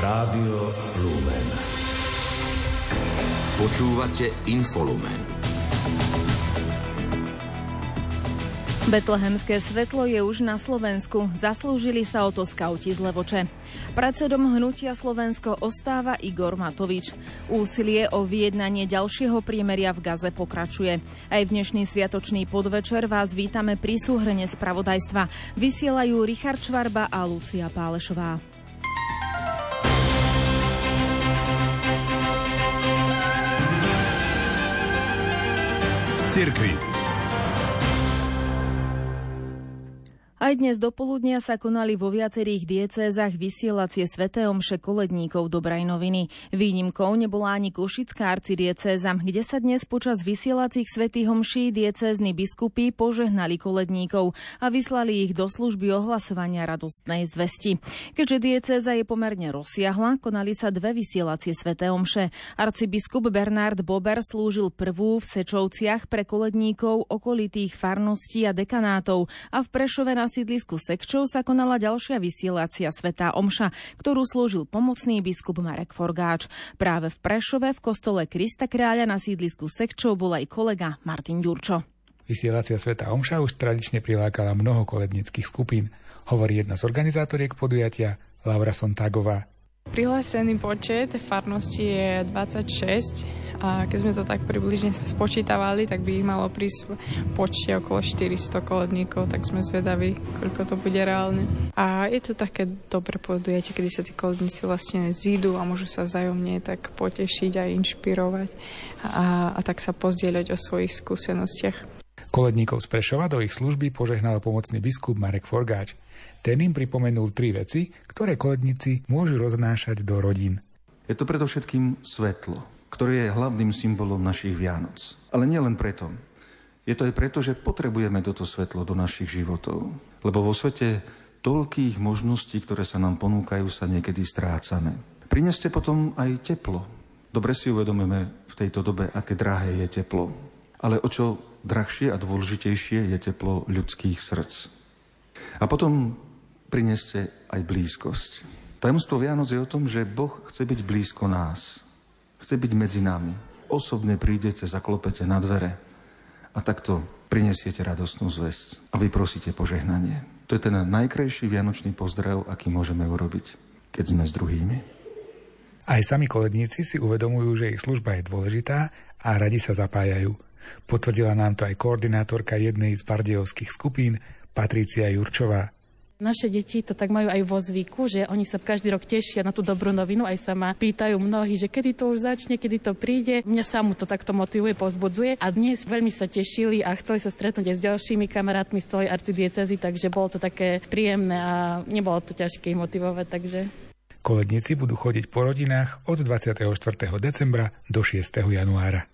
Rádio Lumen. Počúvate Infolumen. Betlehemské svetlo je už na Slovensku. Zaslúžili sa o to skauti z Levoče. Predsedom hnutia Slovensko ostáva Igor Matovič. Úsilie o vyjednanie ďalšieho priemeria v Gaze pokračuje. Aj v dnešný sviatočný podvečer vás vítame pri súhrne spravodajstva. Vysielajú Richard Čvarba a Lucia Pálešová. Cirkvi. Aj dnes do poludnia sa konali vo viacerých diecézach vysielacie sveté omše koledníkov Dobraj noviny. Výnimkou nebola ani Košická arcidiecéza, kde sa dnes počas vysielacích svetých omší diecézni biskupy požehnali koledníkov a vyslali ich do služby ohlasovania radostnej zvesti. Keďže diecéza je pomerne rozsiahla, konali sa dve vysielacie sveté omše. Arcibiskup Bernard Bober slúžil prvú v Sečovciach pre koledníkov okolitých farností a dekanátov a v Prešove na sídlisku Sekčov sa konala ďalšia vysielacia Svetá Omša, ktorú slúžil pomocný biskup Marek Forgáč. Práve v Prešove v kostole Krista Kráľa na sídlisku Sekčov bol aj kolega Martin Ďurčo. Vysielacia Sveta Omša už tradične prilákala mnoho kolednických skupín, hovorí jedna z organizátoriek podujatia Laura Sontagová. Prihlásený počet farnosti je 26 a keď sme to tak približne spočítavali, tak by ich malo prísť počte okolo 400 koledníkov, tak sme zvedaví, koľko to bude reálne. A je to také dobre podujatie, kedy sa tí koledníci vlastne zídu a môžu sa vzájomne tak potešiť a inšpirovať a, a tak sa pozdieľať o svojich skúsenostiach. Koledníkov z Prešova do ich služby požehnal pomocný biskup Marek Forgáč. Ten im pripomenul tri veci, ktoré koledníci môžu roznášať do rodín. Je to predovšetkým svetlo, ktoré je hlavným symbolom našich Vianoc. Ale nielen preto. Je to aj preto, že potrebujeme toto svetlo do našich životov. Lebo vo svete toľkých možností, ktoré sa nám ponúkajú, sa niekedy strácame. Prineste potom aj teplo. Dobre si uvedomíme v tejto dobe, aké drahé je teplo. Ale o čo drahšie a dôležitejšie je teplo ľudských srdc. A potom prineste aj blízkosť. Tajomstvo Vianoc je o tom, že Boh chce byť blízko nás. Chce byť medzi nami. Osobne prídete, zaklopete na dvere a takto prinesiete radostnú zväzť a vyprosíte požehnanie. To je ten najkrajší vianočný pozdrav, aký môžeme urobiť, keď sme s druhými. Aj sami koledníci si uvedomujú, že ich služba je dôležitá a radi sa zapájajú. Potvrdila nám to aj koordinátorka jednej z bardejovských skupín, Patrícia Jurčová. Naše deti to tak majú aj vo zvyku, že oni sa každý rok tešia na tú dobrú novinu, aj sa ma pýtajú mnohí, že kedy to už začne, kedy to príde. Mňa samú to takto motivuje, pozbudzuje a dnes veľmi sa tešili a chceli sa stretnúť aj s ďalšími kamarátmi z celej arcidiecezy, takže bolo to také príjemné a nebolo to ťažké motivovať, takže Koledníci budú chodiť po rodinách od 24. decembra do 6. januára.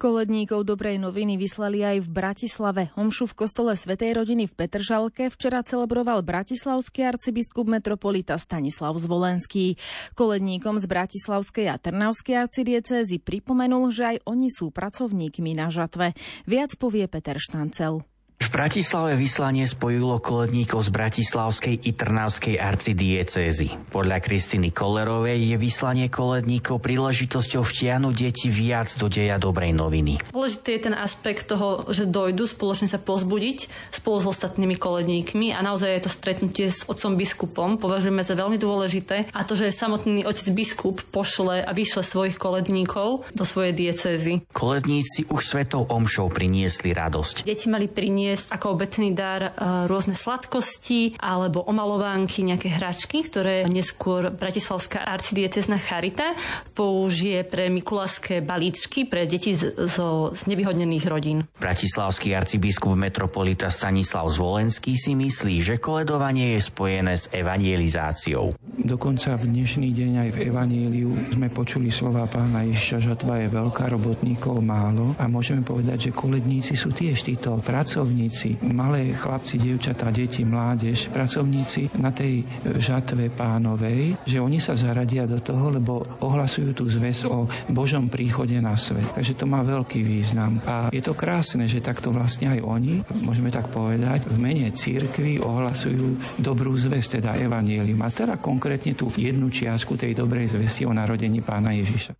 Koledníkov dobrej noviny vyslali aj v Bratislave. Homšu v kostole Svetej rodiny v Petržalke včera celebroval bratislavský arcibiskup metropolita Stanislav Zvolenský. Koledníkom z Bratislavskej a Trnavskej arcidiecézy pripomenul, že aj oni sú pracovníkmi na žatve. Viac povie Peter Štancel. V Bratislave vyslanie spojilo koledníkov z Bratislavskej i Trnavskej arcidiecézy. Podľa Kristiny Kollerovej je vyslanie koledníkov príležitosťou vtiahnuť deti viac do deja dobrej noviny. Dôležitý je ten aspekt toho, že dojdu spoločne sa pozbudiť spolu s ostatnými koledníkmi a naozaj je to stretnutie s otcom biskupom považujeme za veľmi dôležité a to, že samotný otec biskup pošle a vyšle svojich koledníkov do svojej diecézy. Koledníci už svetou omšou priniesli radosť. Deti mali priniesť priniesť ako obetný dar e, rôzne sladkosti alebo omalovánky, nejaké hračky, ktoré neskôr Bratislavská arcidiecezna Charita použije pre mikuláske balíčky pre deti zo znevýhodnených rodín. Bratislavský arcibiskup metropolita Stanislav Zvolenský si myslí, že koledovanie je spojené s evangelizáciou. Dokonca v dnešný deň aj v evaníliu sme počuli slova pána Ježiša, žatva je veľká, robotníkov málo a môžeme povedať, že koledníci sú tiež títo pracovníci malé chlapci, dievčatá, deti, mládež, pracovníci na tej žatve pánovej, že oni sa zaradia do toho, lebo ohlasujú tú zväz o Božom príchode na svet. Takže to má veľký význam. A je to krásne, že takto vlastne aj oni, môžeme tak povedať, v mene církvy ohlasujú dobrú zväz, teda evanielium. A teda konkrétne tú jednu čiastku tej dobrej zvesti o narodení pána Ježiša.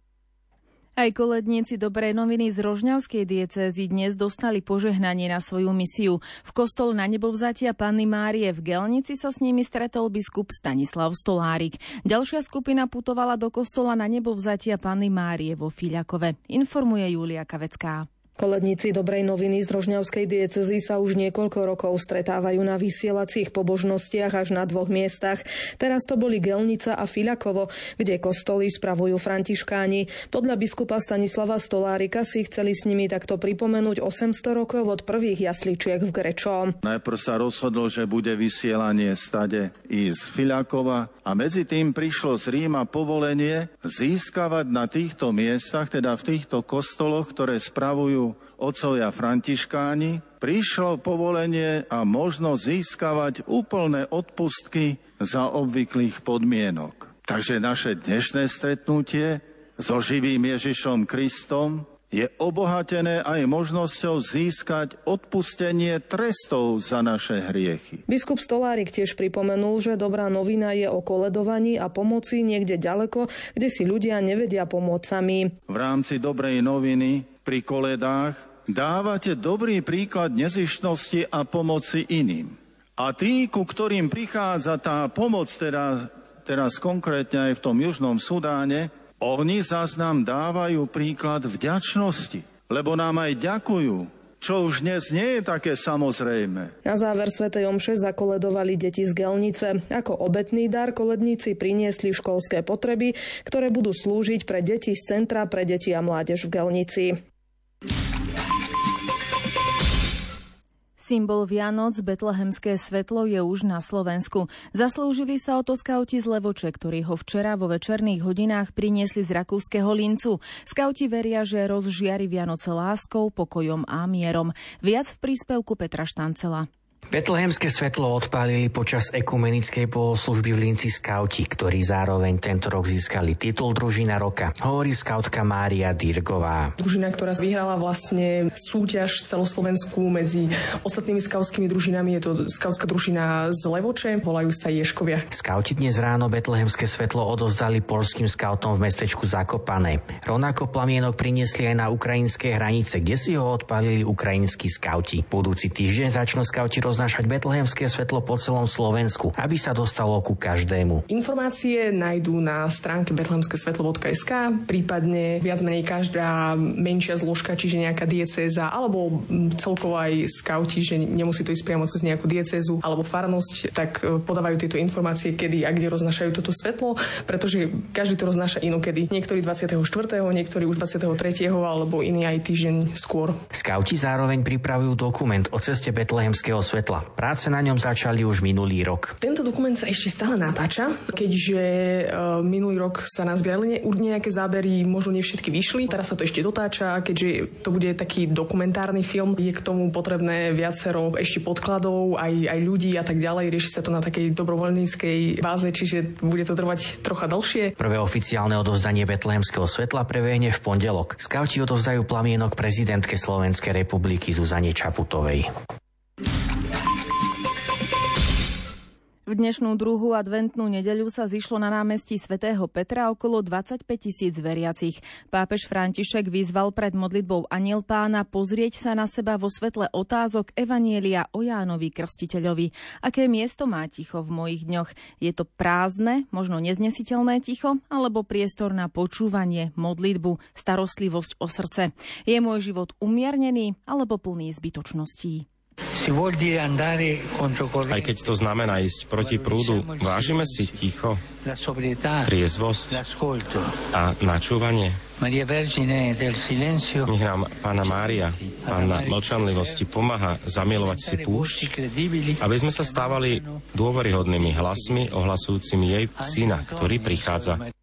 Aj koledníci Dobrej noviny z Rožňavskej diecézy dnes dostali požehnanie na svoju misiu. V kostole na nebovzatia Panny Márie v Gelnici sa s nimi stretol biskup Stanislav Stolárik. Ďalšia skupina putovala do kostola na nebovzatia Panny Márie vo Filiakove. Informuje Julia Kavecká. Koledníci Dobrej noviny z Rožňavskej diecezy sa už niekoľko rokov stretávajú na vysielacích pobožnostiach až na dvoch miestach. Teraz to boli Gelnica a Filakovo, kde kostoly spravujú františkáni. Podľa biskupa Stanislava Stolárika si chceli s nimi takto pripomenúť 800 rokov od prvých jasličiek v Grečo. Najprv sa rozhodol, že bude vysielanie stade i z Filakova a medzi tým prišlo z Ríma povolenie získavať na týchto miestach, teda v týchto kostoloch, ktoré spravujú otcovia františkáni, prišlo povolenie a možnosť získavať úplné odpustky za obvyklých podmienok. Takže naše dnešné stretnutie so živým Ježišom Kristom je obohatené aj možnosťou získať odpustenie trestov za naše hriechy. Biskup Stolárik tiež pripomenul, že dobrá novina je o koledovaní a pomoci niekde ďaleko, kde si ľudia nevedia pomôcť sami. V rámci dobrej noviny pri koledách dávate dobrý príklad nezištnosti a pomoci iným. A tí, ku ktorým prichádza tá pomoc, teda, teraz konkrétne aj v tom Južnom Sudáne, oni zás nám dávajú príklad vďačnosti, lebo nám aj ďakujú, čo už dnes nie je také samozrejme. Na záver Sv. Omše zakoledovali deti z Gelnice. Ako obetný dar koledníci priniesli školské potreby, ktoré budú slúžiť pre deti z Centra pre deti a mládež v Gelnici. Symbol Vianoc, betlehemské svetlo, je už na Slovensku. Zaslúžili sa o to skauti z Levoče, ktorí ho včera vo večerných hodinách priniesli z rakúskeho lincu. Skauti veria, že rozžiari Vianoce láskou, pokojom a mierom. Viac v príspevku Petra Štancela. Betlehemské svetlo odpálili počas ekumenickej bohoslužby v Linci skauti, ktorí zároveň tento rok získali titul Družina roka, hovorí skautka Mária Dirgová. Družina, ktorá vyhrala vlastne súťaž celoslovenskú medzi ostatnými skautskými družinami, je to skautská družina z Levoče, volajú sa Ješkovia. Skauti dnes ráno Betlehemské svetlo odozdali polským skautom v mestečku Zakopané. Rovnako plamienok priniesli aj na ukrajinské hranice, kde si ho odpálili ukrajinskí skauti. Budúci týždeň začnú skauti roz roznášať betlehemské svetlo po celom Slovensku, aby sa dostalo ku každému. Informácie nájdú na stránke betlehemskesvetlo.sk, prípadne viac menej každá menšia zložka, čiže nejaká diecéza, alebo celkovo aj skauti, že nemusí to ísť priamo cez nejakú diecézu alebo farnosť, tak e, podávajú tieto informácie, kedy a kde roznášajú toto svetlo, pretože každý to roznáša inokedy. Niektorí 24., niektorí už 23. alebo iný aj týždeň skôr. Skauti zároveň pripravujú dokument o ceste betlehemského svetla svetla. Práce na ňom začali už minulý rok. Tento dokument sa ešte stále natáča, keďže uh, minulý rok sa nazbierali ne, nejaké zábery, možno nie všetky vyšli. Teraz sa to ešte dotáča, keďže to bude taký dokumentárny film. Je k tomu potrebné viacero ešte podkladov, aj, aj ľudí a tak ďalej. Rieši sa to na takej dobrovoľníckej báze, čiže bude to trvať trocha dlhšie. Prvé oficiálne odozdanie Betlehemského svetla prebehne v pondelok. Skauti odozdajú plamienok prezidentke Slovenskej republiky Zuzane Čaputovej. V dnešnú druhú adventnú nedeľu sa zišlo na námestí svätého Petra okolo 25 tisíc veriacich. Pápež František vyzval pred modlitbou Aniel pána pozrieť sa na seba vo svetle otázok Evanielia o Jánovi Krstiteľovi. Aké miesto má ticho v mojich dňoch? Je to prázdne, možno neznesiteľné ticho, alebo priestor na počúvanie, modlitbu, starostlivosť o srdce? Je môj život umiernený alebo plný zbytočností? Aj keď to znamená ísť proti prúdu, vážime si ticho, triezvosť. a načúvanie. Nech nám Pána Mária, Pána mlčanlivosti, pomáha zamilovať si púšť, aby sme sa stávali dôveryhodnými hlasmi ohlasujúcimi jej syna, ktorý prichádza.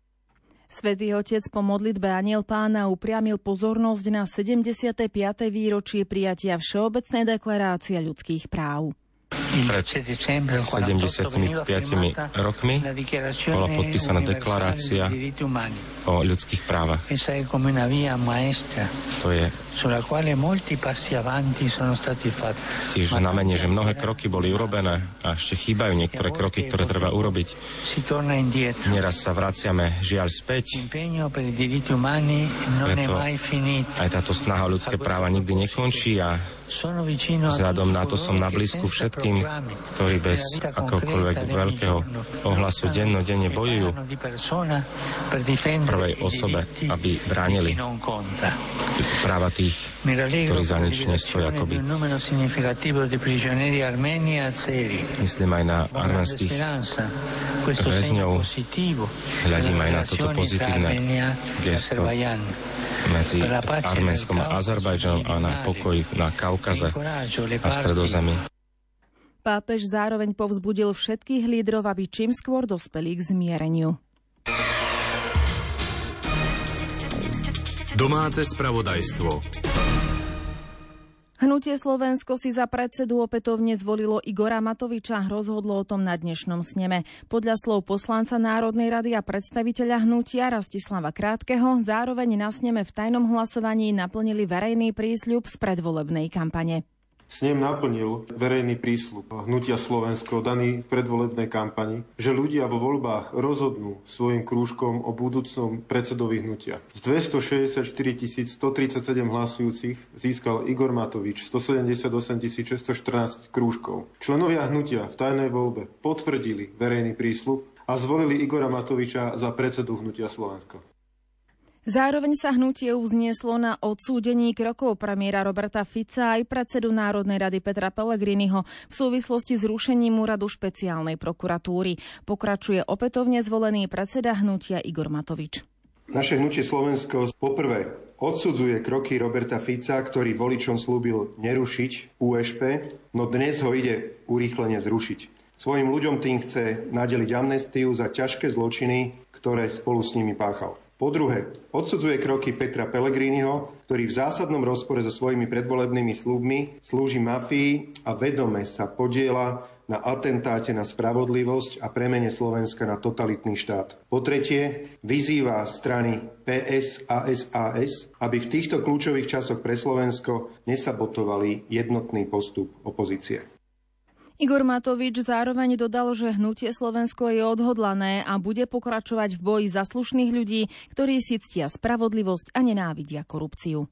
Svetý otec po modlitbe Aniel pána upriamil pozornosť na 75. výročie prijatia Všeobecnej deklarácie ľudských práv. Pred 75 rokmi bola podpísaná deklarácia o ľudských právach. To je tiež znamenie, že mnohé kroky boli urobené a ešte chýbajú niektoré kroky, ktoré treba urobiť. Neraz sa vraciame žiaľ späť, preto aj táto snaha o ľudské práva nikdy nekončí a Vzhľadom na to som na blízku všetkým, ktorí bez akokoľvek veľkého ohlasu dennodenne bojujú v prvej osobe, aby bránili práva tých, ktorí za nič nestojí akoby. Myslím aj na arménskych väzňov, hľadím aj na toto pozitívne gesto medzi Arménskom a Azerbajdžanom a na pokoji na Kaukaze a v Stredozemi. Pápež zároveň povzbudil všetkých lídrov, aby čím skôr dospeli k zmiereniu. Domáce spravodajstvo. Hnutie Slovensko si za predsedu opätovne zvolilo Igora Matoviča, rozhodlo o tom na dnešnom sneme. Podľa slov poslanca Národnej rady a predstaviteľa hnutia Rastislava Krátkeho zároveň na sneme v tajnom hlasovaní naplnili verejný prísľub z predvolebnej kampane. Snem naplnil verejný prísľub hnutia Slovensko daný v predvolebnej kampani, že ľudia vo voľbách rozhodnú svojim krúžkom o budúcnom predsedovi hnutia. Z 264 137 hlasujúcich získal Igor Matovič 178 614 krúžkov. Členovia hnutia v tajnej voľbe potvrdili verejný prísľub a zvolili Igora Matoviča za predsedu hnutia Slovensko. Zároveň sa hnutie uznieslo na odsúdení krokov premiéra Roberta Fica aj predsedu Národnej rady Petra Pellegriniho v súvislosti s rušením úradu špeciálnej prokuratúry. Pokračuje opätovne zvolený predseda hnutia Igor Matovič. Naše hnutie Slovensko poprvé odsudzuje kroky Roberta Fica, ktorý voličom slúbil nerušiť USP, no dnes ho ide urýchlene zrušiť. Svojim ľuďom tým chce nadeliť amnestiu za ťažké zločiny, ktoré spolu s nimi páchal. Po druhé, odsudzuje kroky Petra Pellegriniho, ktorý v zásadnom rozpore so svojimi predvolebnými slúbmi slúži mafii a vedome sa podiela na atentáte na spravodlivosť a premene Slovenska na totalitný štát. Po tretie, vyzýva strany PS a SAS, aby v týchto kľúčových časoch pre Slovensko nesabotovali jednotný postup opozície. Igor Matovič zároveň dodal, že hnutie Slovensko je odhodlané a bude pokračovať v boji za slušných ľudí, ktorí si ctia spravodlivosť a nenávidia korupciu.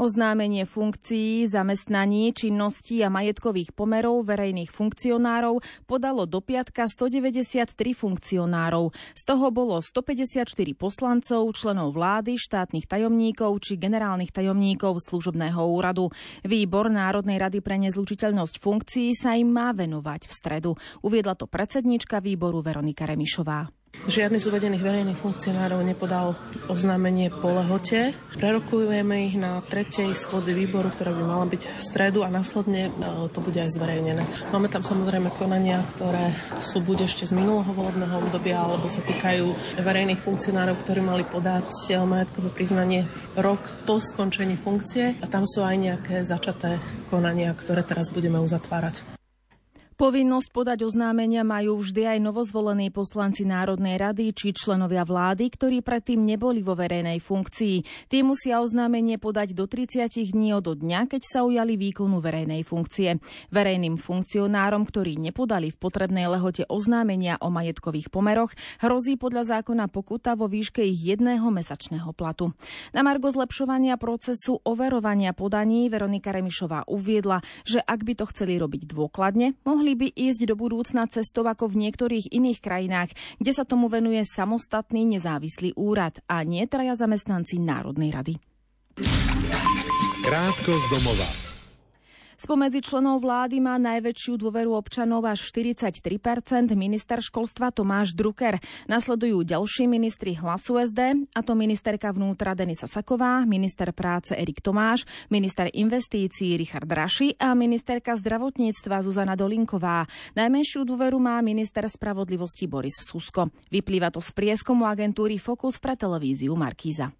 Oznámenie funkcií, zamestnaní, činností a majetkových pomerov verejných funkcionárov podalo do piatka 193 funkcionárov. Z toho bolo 154 poslancov, členov vlády, štátnych tajomníkov či generálnych tajomníkov služobného úradu. Výbor Národnej rady pre nezlučiteľnosť funkcií sa im má venovať v stredu. Uviedla to predsednička výboru Veronika Remišová. Žiadny z uvedených verejných funkcionárov nepodal oznámenie po lehote. Prerokujeme ich na tretej schôdzi výboru, ktorá by mala byť v stredu a následne e, to bude aj zverejnené. Máme tam samozrejme konania, ktoré sú buď ešte z minulého volebného obdobia, alebo sa týkajú verejných funkcionárov, ktorí mali podať majetkové priznanie rok po skončení funkcie a tam sú aj nejaké začaté konania, ktoré teraz budeme uzatvárať. Povinnosť podať oznámenia majú vždy aj novozvolení poslanci Národnej rady či členovia vlády, ktorí predtým neboli vo verejnej funkcii. Tí musia oznámenie podať do 30 dní od dňa, keď sa ujali výkonu verejnej funkcie. Verejným funkcionárom, ktorí nepodali v potrebnej lehote oznámenia o majetkových pomeroch, hrozí podľa zákona pokuta vo výške ich jedného mesačného platu. Na margo zlepšovania procesu overovania podaní Veronika Remišová uviedla, že ak by to chceli robiť dôkladne, mohli Mohli by ísť do budúcna cestou ako v niektorých iných krajinách, kde sa tomu venuje samostatný nezávislý úrad a nie traja zamestnanci Národnej rady. Krátko z domova. Spomedzi členov vlády má najväčšiu dôveru občanov až 43%, minister školstva Tomáš Drucker. Nasledujú ďalší ministri hlasu SD, a to ministerka vnútra Denisa Saková, minister práce Erik Tomáš, minister investícií Richard Raši a ministerka zdravotníctva Zuzana Dolinková. Najmenšiu dôveru má minister spravodlivosti Boris Susko. Vyplýva to z prieskomu agentúry Focus pre televíziu Markíza.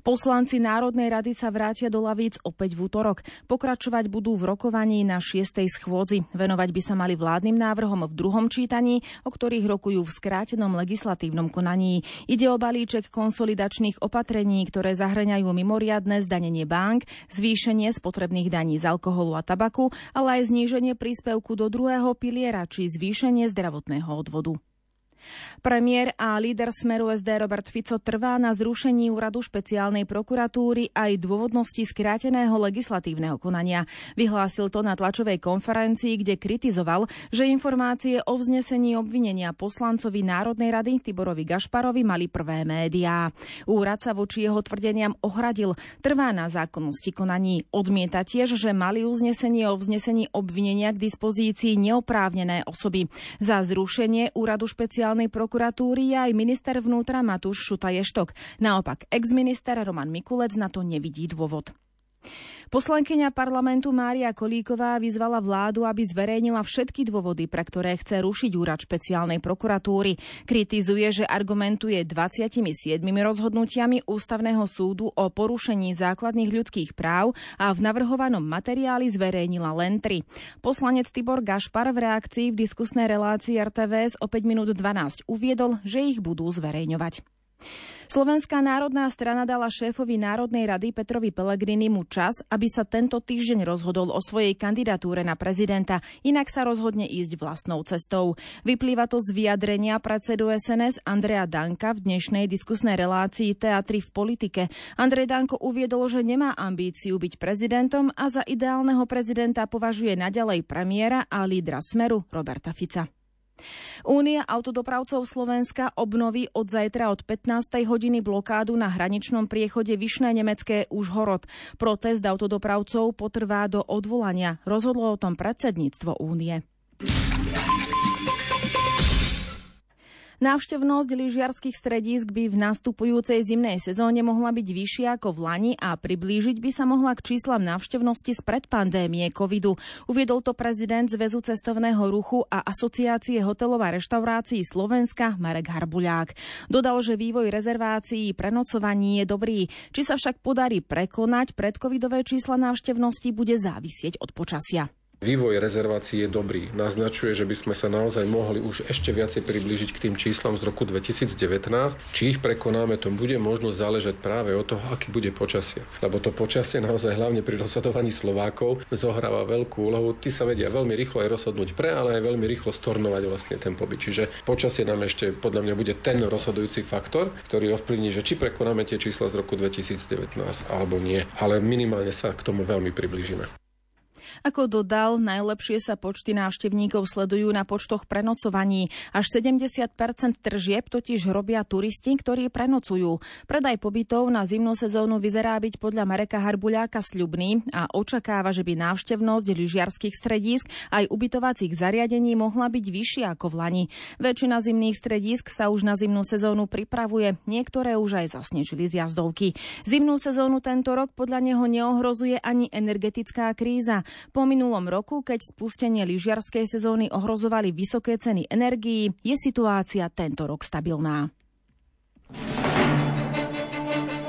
Poslanci Národnej rady sa vrátia do lavíc opäť v útorok. Pokračovať budú v rokovaní na 6. schôdzi. Venovať by sa mali vládnym návrhom v druhom čítaní, o ktorých rokujú v skrátenom legislatívnom konaní. Ide o balíček konsolidačných opatrení, ktoré zahraňajú mimoriadne zdanenie bank, zvýšenie spotrebných daní z alkoholu a tabaku, ale aj zníženie príspevku do druhého piliera či zvýšenie zdravotného odvodu. Premiér a líder Smeru SD Robert Fico trvá na zrušení úradu špeciálnej prokuratúry aj dôvodnosti skráteného legislatívneho konania. Vyhlásil to na tlačovej konferencii, kde kritizoval, že informácie o vznesení obvinenia poslancovi Národnej rady Tiborovi Gašparovi mali prvé médiá. Úrad sa voči jeho tvrdeniam ohradil, trvá na zákonnosti konaní. Odmieta tiež, že mali uznesenie o vznesení obvinenia k dispozícii neoprávnené osoby. Za zrušenie úradu špeciálnej špeciálnej prokuratúry je aj minister vnútra Matúš Šutaještok. Naopak, ex-minister Roman Mikulec na to nevidí dôvod. Poslankyňa parlamentu Mária Kolíková vyzvala vládu, aby zverejnila všetky dôvody, pre ktoré chce rušiť úrad špeciálnej prokuratúry. Kritizuje, že argumentuje 27 rozhodnutiami Ústavného súdu o porušení základných ľudských práv a v navrhovanom materiáli zverejnila len tri. Poslanec Tibor Gašpar v reakcii v diskusnej relácii RTVS o 5 minút 12 uviedol, že ich budú zverejňovať. Slovenská národná strana dala šéfovi Národnej rady Petrovi mu čas, aby sa tento týždeň rozhodol o svojej kandidatúre na prezidenta, inak sa rozhodne ísť vlastnou cestou. Vyplýva to z vyjadrenia predsedu SNS Andreja Danka v dnešnej diskusnej relácii Teatry v politike. Andrej Danko uviedol, že nemá ambíciu byť prezidentom a za ideálneho prezidenta považuje naďalej premiéra a lídra Smeru Roberta Fica. Únia autodopravcov Slovenska obnoví od zajtra od 15. hodiny blokádu na hraničnom priechode Vyšné nemecké Užhorod. Protest autodopravcov potrvá do odvolania. Rozhodlo o tom predsedníctvo únie. Návštevnosť lyžiarských stredísk by v nastupujúcej zimnej sezóne mohla byť vyššia ako v Lani a priblížiť by sa mohla k číslam návštevnosti spred pandémie covidu. Uviedol to prezident Zväzu cestovného ruchu a Asociácie hotelov a reštaurácií Slovenska Marek Harbuľák. Dodal, že vývoj rezervácií prenocovaní je dobrý. Či sa však podarí prekonať predcovidové čísla návštevnosti bude závisieť od počasia. Vývoj rezervácií je dobrý. Naznačuje, že by sme sa naozaj mohli už ešte viacej priblížiť k tým číslam z roku 2019. Či ich prekonáme, to bude možno záležať práve od toho, aký bude počasie. Lebo to počasie naozaj hlavne pri rozhodovaní Slovákov zohráva veľkú úlohu. Tí sa vedia veľmi rýchlo aj rozhodnúť pre, ale aj veľmi rýchlo stornovať vlastne ten pobyt. Čiže počasie nám ešte podľa mňa bude ten rozhodujúci faktor, ktorý ovplyvní, že či prekonáme tie čísla z roku 2019 alebo nie. Ale minimálne sa k tomu veľmi priblížime. Ako dodal, najlepšie sa počty návštevníkov sledujú na počtoch prenocovaní. Až 70% tržieb totiž robia turisti, ktorí prenocujú. Predaj pobytov na zimnú sezónu vyzerá byť podľa Mareka Harbuľáka sľubný a očakáva, že by návštevnosť lyžiarských stredísk aj ubytovacích zariadení mohla byť vyššia ako v Lani. Väčšina zimných stredísk sa už na zimnú sezónu pripravuje, niektoré už aj zasnežili z jazdovky. Zimnú sezónu tento rok podľa neho neohrozuje ani energetická kríza. Po minulom roku, keď spustenie lyžiarskej sezóny ohrozovali vysoké ceny energií, je situácia tento rok stabilná.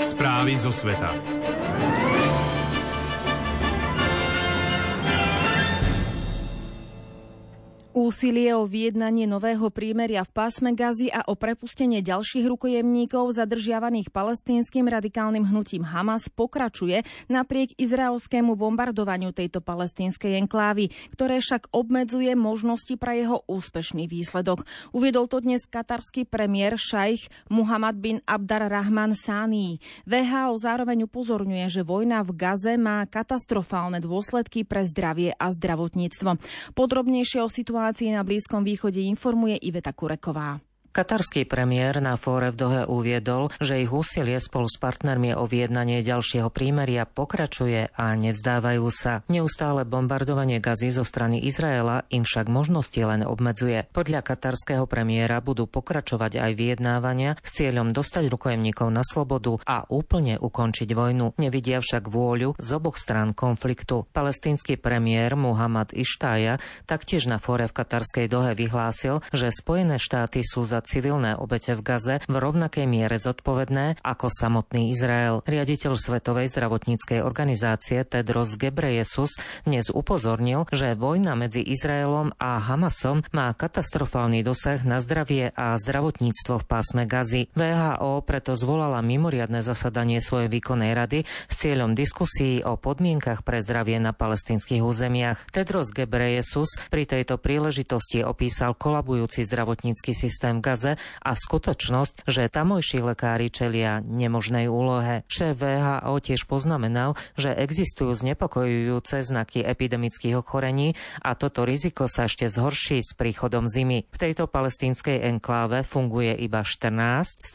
Správy zo sveta. Úsilie o vyjednanie nového prímeria v pásme Gazy a o prepustenie ďalších rukojemníkov zadržiavaných palestínskym radikálnym hnutím Hamas pokračuje napriek izraelskému bombardovaniu tejto palestínskej enklávy, ktoré však obmedzuje možnosti pre jeho úspešný výsledok. Uviedol to dnes katarský premiér šajch Muhammad bin Abdar Rahman Sani. VHO zároveň upozorňuje, že vojna v Gaze má katastrofálne dôsledky pre zdravie a zdravotníctvo. Podrobnejšie o situácii situácii na Blízkom východe informuje Iveta Kureková. Katarský premiér na fóre v Dohe uviedol, že ich úsilie spolu s partnermi o vyjednanie ďalšieho prímeria pokračuje a nevzdávajú sa. Neustále bombardovanie gazy zo strany Izraela im však možnosti len obmedzuje. Podľa katarského premiéra budú pokračovať aj vyjednávania s cieľom dostať rukojemníkov na slobodu a úplne ukončiť vojnu. Nevidia však vôľu z oboch strán konfliktu. Palestínsky premiér Muhammad Ištája taktiež na fóre v katarskej Dohe vyhlásil, že Spojené štáty sú za civilné obete v Gaze v rovnakej miere zodpovedné ako samotný Izrael. Riaditeľ Svetovej zdravotníckej organizácie Tedros Gebreyesus dnes upozornil, že vojna medzi Izraelom a Hamasom má katastrofálny dosah na zdravie a zdravotníctvo v pásme Gazy. VHO preto zvolala mimoriadne zasadanie svojej výkonnej rady s cieľom diskusí o podmienkach pre zdravie na palestinských územiach. Tedros Gebreyesus pri tejto príležitosti opísal kolabujúci zdravotnícky systém v Gaze a skutočnosť, že tamojší lekári čelia nemožnej úlohe. Šéf VHO tiež poznamenal, že existujú znepokojujúce znaky epidemických ochorení a toto riziko sa ešte zhorší s príchodom zimy. V tejto palestínskej enkláve funguje iba 14 z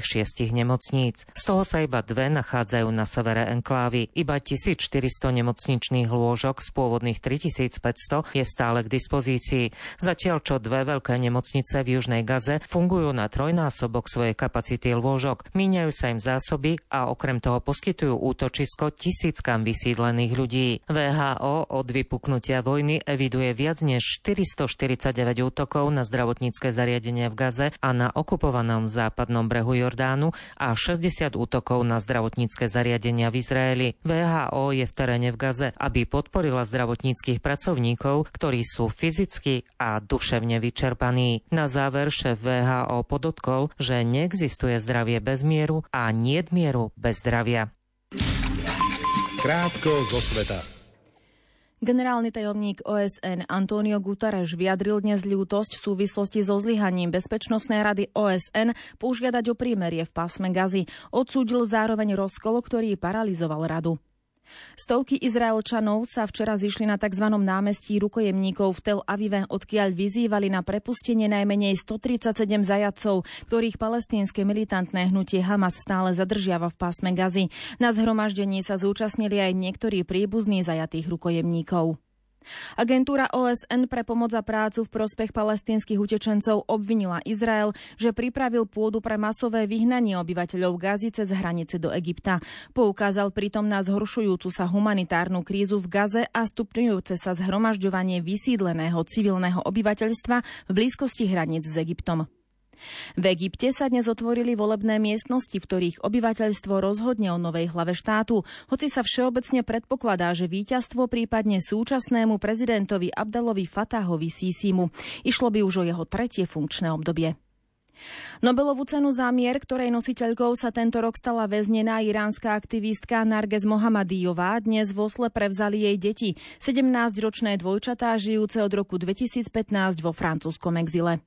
36 nemocníc. Z toho sa iba dve nachádzajú na severe enklávy. Iba 1400 nemocničných lôžok z pôvodných 3500 je stále k dispozícii. Zatiaľ čo dve veľké nemocnice v Južnej Gaze Gaze fungujú na trojnásobok svojej kapacity lôžok, míňajú sa im zásoby a okrem toho poskytujú útočisko tisíckam vysídlených ľudí. VHO od vypuknutia vojny eviduje viac než 449 útokov na zdravotnícke zariadenia v Gaze a na okupovanom západnom brehu Jordánu a 60 útokov na zdravotnícke zariadenia v Izraeli. VHO je v teréne v Gaze, aby podporila zdravotníckých pracovníkov, ktorí sú fyzicky a duševne vyčerpaní. Na záver šéf VHO podotkol, že neexistuje zdravie bez mieru a nie mieru bez zdravia. Krátko zo sveta. Generálny tajomník OSN Antonio Guterres vyjadril dnes ľútosť v súvislosti so zlyhaním Bezpečnostnej rady OSN požiadať o prímerie v pásme Gazy. Odsúdil zároveň rozkol, ktorý paralizoval radu. Stovky Izraelčanov sa včera zišli na tzv. námestí rukojemníkov v Tel Avive, odkiaľ vyzývali na prepustenie najmenej 137 zajacov, ktorých palestínske militantné hnutie Hamas stále zadržiava v pásme Gazy. Na zhromaždení sa zúčastnili aj niektorí príbuzní zajatých rukojemníkov. Agentúra OSN pre pomoc a prácu v prospech palestínskych utečencov obvinila Izrael, že pripravil pôdu pre masové vyhnanie obyvateľov Gazy cez hranice do Egypta. Poukázal pritom na zhoršujúcu sa humanitárnu krízu v Gaze a stupňujúce sa zhromažďovanie vysídleného civilného obyvateľstva v blízkosti hraníc s Egyptom. V Egypte sa dnes otvorili volebné miestnosti, v ktorých obyvateľstvo rozhodne o novej hlave štátu, hoci sa všeobecne predpokladá, že víťazstvo prípadne súčasnému prezidentovi Abdalovi Fatahovi Sisimu. Išlo by už o jeho tretie funkčné obdobie. Nobelovú cenu za mier, ktorej nositeľkou sa tento rok stala väznená iránska aktivistka Narges Mohamadijová, dnes vo Osle prevzali jej deti, 17-ročné dvojčatá žijúce od roku 2015 vo francúzskom exile.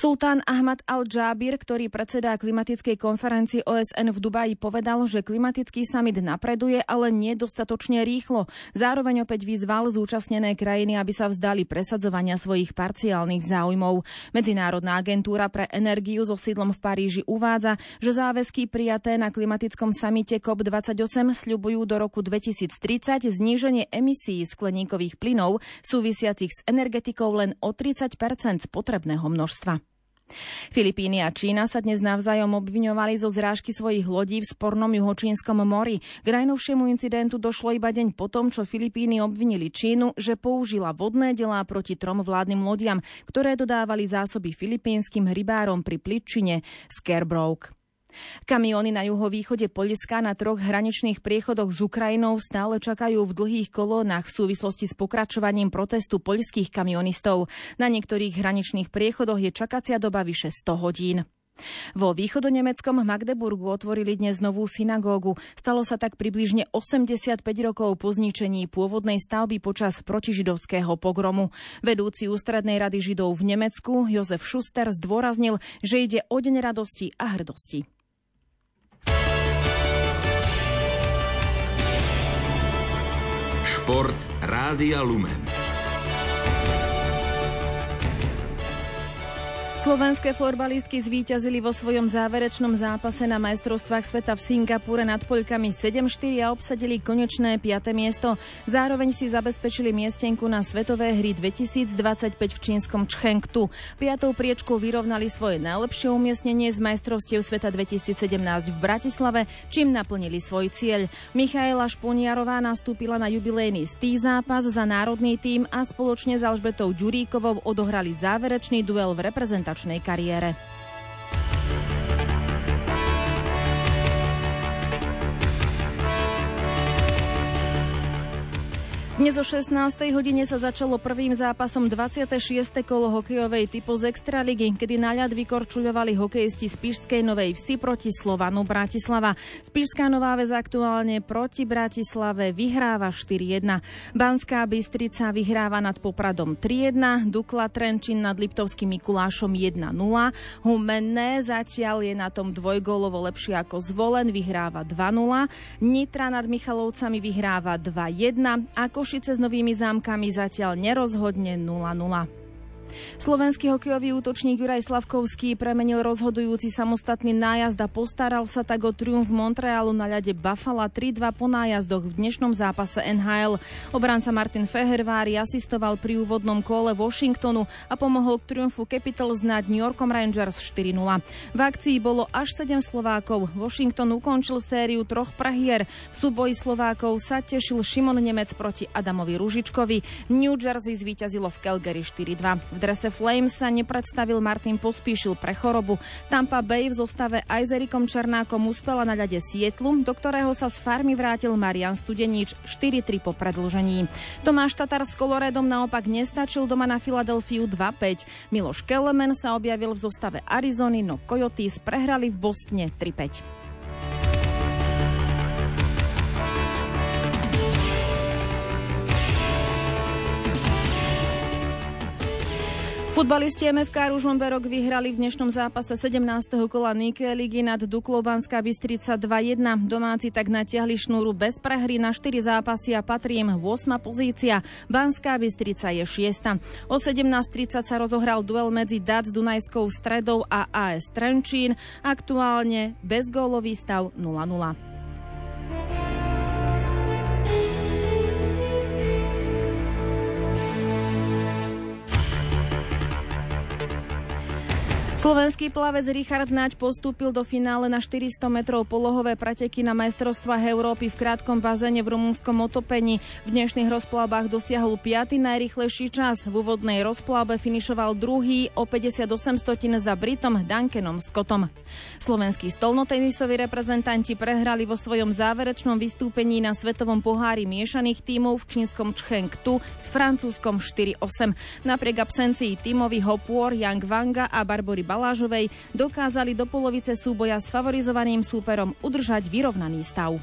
Sultán Ahmad al-Džábir, ktorý predsedá klimatickej konferencii OSN v Dubaji, povedal, že klimatický summit napreduje, ale nie dostatočne rýchlo. Zároveň opäť vyzval zúčastnené krajiny, aby sa vzdali presadzovania svojich parciálnych záujmov. Medzinárodná agentúra pre energiu so sídlom v Paríži uvádza, že záväzky prijaté na klimatickom samite COP28 sľubujú do roku 2030 zníženie emisí skleníkových plynov súvisiacich s energetikou len o 30 spotrebného množstva množstva. Filipíny a Čína sa dnes navzájom obviňovali zo zrážky svojich lodí v spornom juhočínskom mori. K najnovšiemu incidentu došlo iba deň potom, čo Filipíny obvinili Čínu, že použila vodné delá proti trom vládnym lodiam, ktoré dodávali zásoby filipínskym rybárom pri Pličine Scarebroke. Kamióny na juhovýchode Poliska na troch hraničných priechodoch s Ukrajinou stále čakajú v dlhých kolónach v súvislosti s pokračovaním protestu poľských kamionistov. Na niektorých hraničných priechodoch je čakacia doba vyše 100 hodín. Vo východonemeckom Magdeburgu otvorili dnes novú synagógu. Stalo sa tak približne 85 rokov po zničení pôvodnej stavby počas protižidovského pogromu. Vedúci ústrednej rady Židov v Nemecku Jozef Schuster zdôraznil, že ide o deň radosti a hrdosti. Šport Rádia Lumen. Slovenské florbalistky zvíťazili vo svojom záverečnom zápase na majstrovstvách sveta v Singapúre nad Poľkami 7-4 a obsadili konečné 5. miesto. Zároveň si zabezpečili miestenku na Svetové hry 2025 v čínskom Čchenktu. Piatou priečkou vyrovnali svoje najlepšie umiestnenie z majstrovstiev sveta 2017 v Bratislave, čím naplnili svoj cieľ. Michaela Šponiarová nastúpila na jubilejný stý zápas za národný tým a spoločne s Alžbetou Ďuríkovou odohrali záverečný duel v reprezentácii reprezentačnej kariére. Dnes o 16. hodine sa začalo prvým zápasom 26. kolo hokejovej typu z Extraligy, kedy na ľad vykorčuľovali hokejisti z Pišskej Novej Vsi proti Slovanu Bratislava. Spišská Nová Väz aktuálne proti Bratislave vyhráva 4-1. Banská Bystrica vyhráva nad Popradom 3-1, Dukla Trenčín nad Liptovským Mikulášom 1-0, Humenné zatiaľ je na tom dvojgólovo lepšie ako zvolen, vyhráva 2-0, Nitra nad Michalovcami vyhráva 2-1, ako Košice s novými zámkami zatiaľ nerozhodne 0-0. Slovenský hokejový útočník Juraj Slavkovský premenil rozhodujúci samostatný nájazd a postaral sa tak o triumf Montrealu na ľade Buffalo 3-2 po nájazdoch v dnešnom zápase NHL. Obranca Martin Fehervári asistoval pri úvodnom kole Washingtonu a pomohol k triumfu Capitals nad New Yorkom Rangers 4-0. V akcii bolo až 7 Slovákov. Washington ukončil sériu troch prahier. V súboji Slovákov sa tešil Šimon Nemec proti Adamovi Ružičkovi. New Jersey zvíťazilo v Calgary 4-2. V drese Flames sa nepredstavil Martin Pospíšil pre chorobu. Tampa Bay v zostave aj s Erikom Černákom uspela na ľade Sietlu, do ktorého sa z farmy vrátil Marian Studenič 4-3 po predlžení. Tomáš Tatar s Koloredom naopak nestačil doma na Filadelfiu 2-5. Miloš Kelemen sa objavil v zostave Arizony, no Coyotes prehrali v Bostne 3-5. Futbalisti MFK Ružomberok vyhrali v dnešnom zápase 17. kola Nike ligy nad Duklou Banská Bystrica 2-1. Domáci tak natiahli šnúru bez prehry na 4 zápasy a patrí im 8. pozícia. Banská Bystrica je 6. O 17.30 sa rozohral duel medzi DAC Dunajskou stredou a AS Trenčín. Aktuálne bezgólový stav 0-0. Slovenský plavec Richard Naď postúpil do finále na 400 metrov polohové preteky na majstrovstvách Európy v krátkom bazéne v rumúnskom otopení. V dnešných rozplavbách dosiahol 5. najrychlejší čas. V úvodnej rozplavbe finišoval druhý o 58 stotín za Britom Duncanom Scottom. Slovenskí stolnotenisoví reprezentanti prehrali vo svojom záverečnom vystúpení na svetovom pohári miešaných tímov v čínskom Čchenktu s francúzskom 4-8. Napriek absencii tímových Hopwar, Yang Wanga a Barbory Balážovej dokázali do polovice súboja s favorizovaným súperom udržať vyrovnaný stav.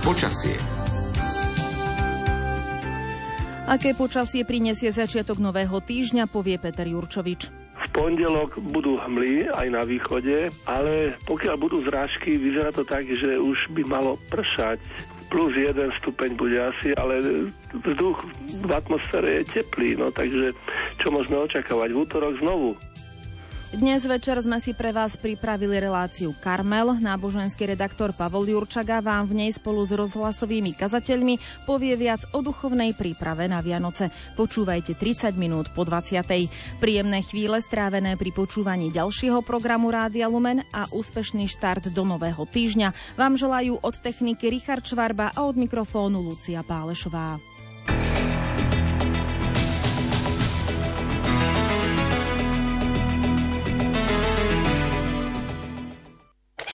Počasie Aké počasie prinesie začiatok nového týždňa, povie Peter Jurčovič. V pondelok budú hmly aj na východe, ale pokiaľ budú zrážky, vyzerá to tak, že už by malo pršať plus jeden stupeň bude asi, ale vzduch v atmosfére je teplý, no takže čo môžeme očakávať v útorok znovu? Dnes večer sme si pre vás pripravili reláciu Karmel. Náboženský redaktor Pavol Jurčaga vám v nej spolu s rozhlasovými kazateľmi povie viac o duchovnej príprave na Vianoce. Počúvajte 30 minút po 20. Príjemné chvíle strávené pri počúvaní ďalšieho programu Rádia Lumen a úspešný štart do nového týždňa vám želajú od techniky Richard Švarba a od mikrofónu Lucia Pálešová.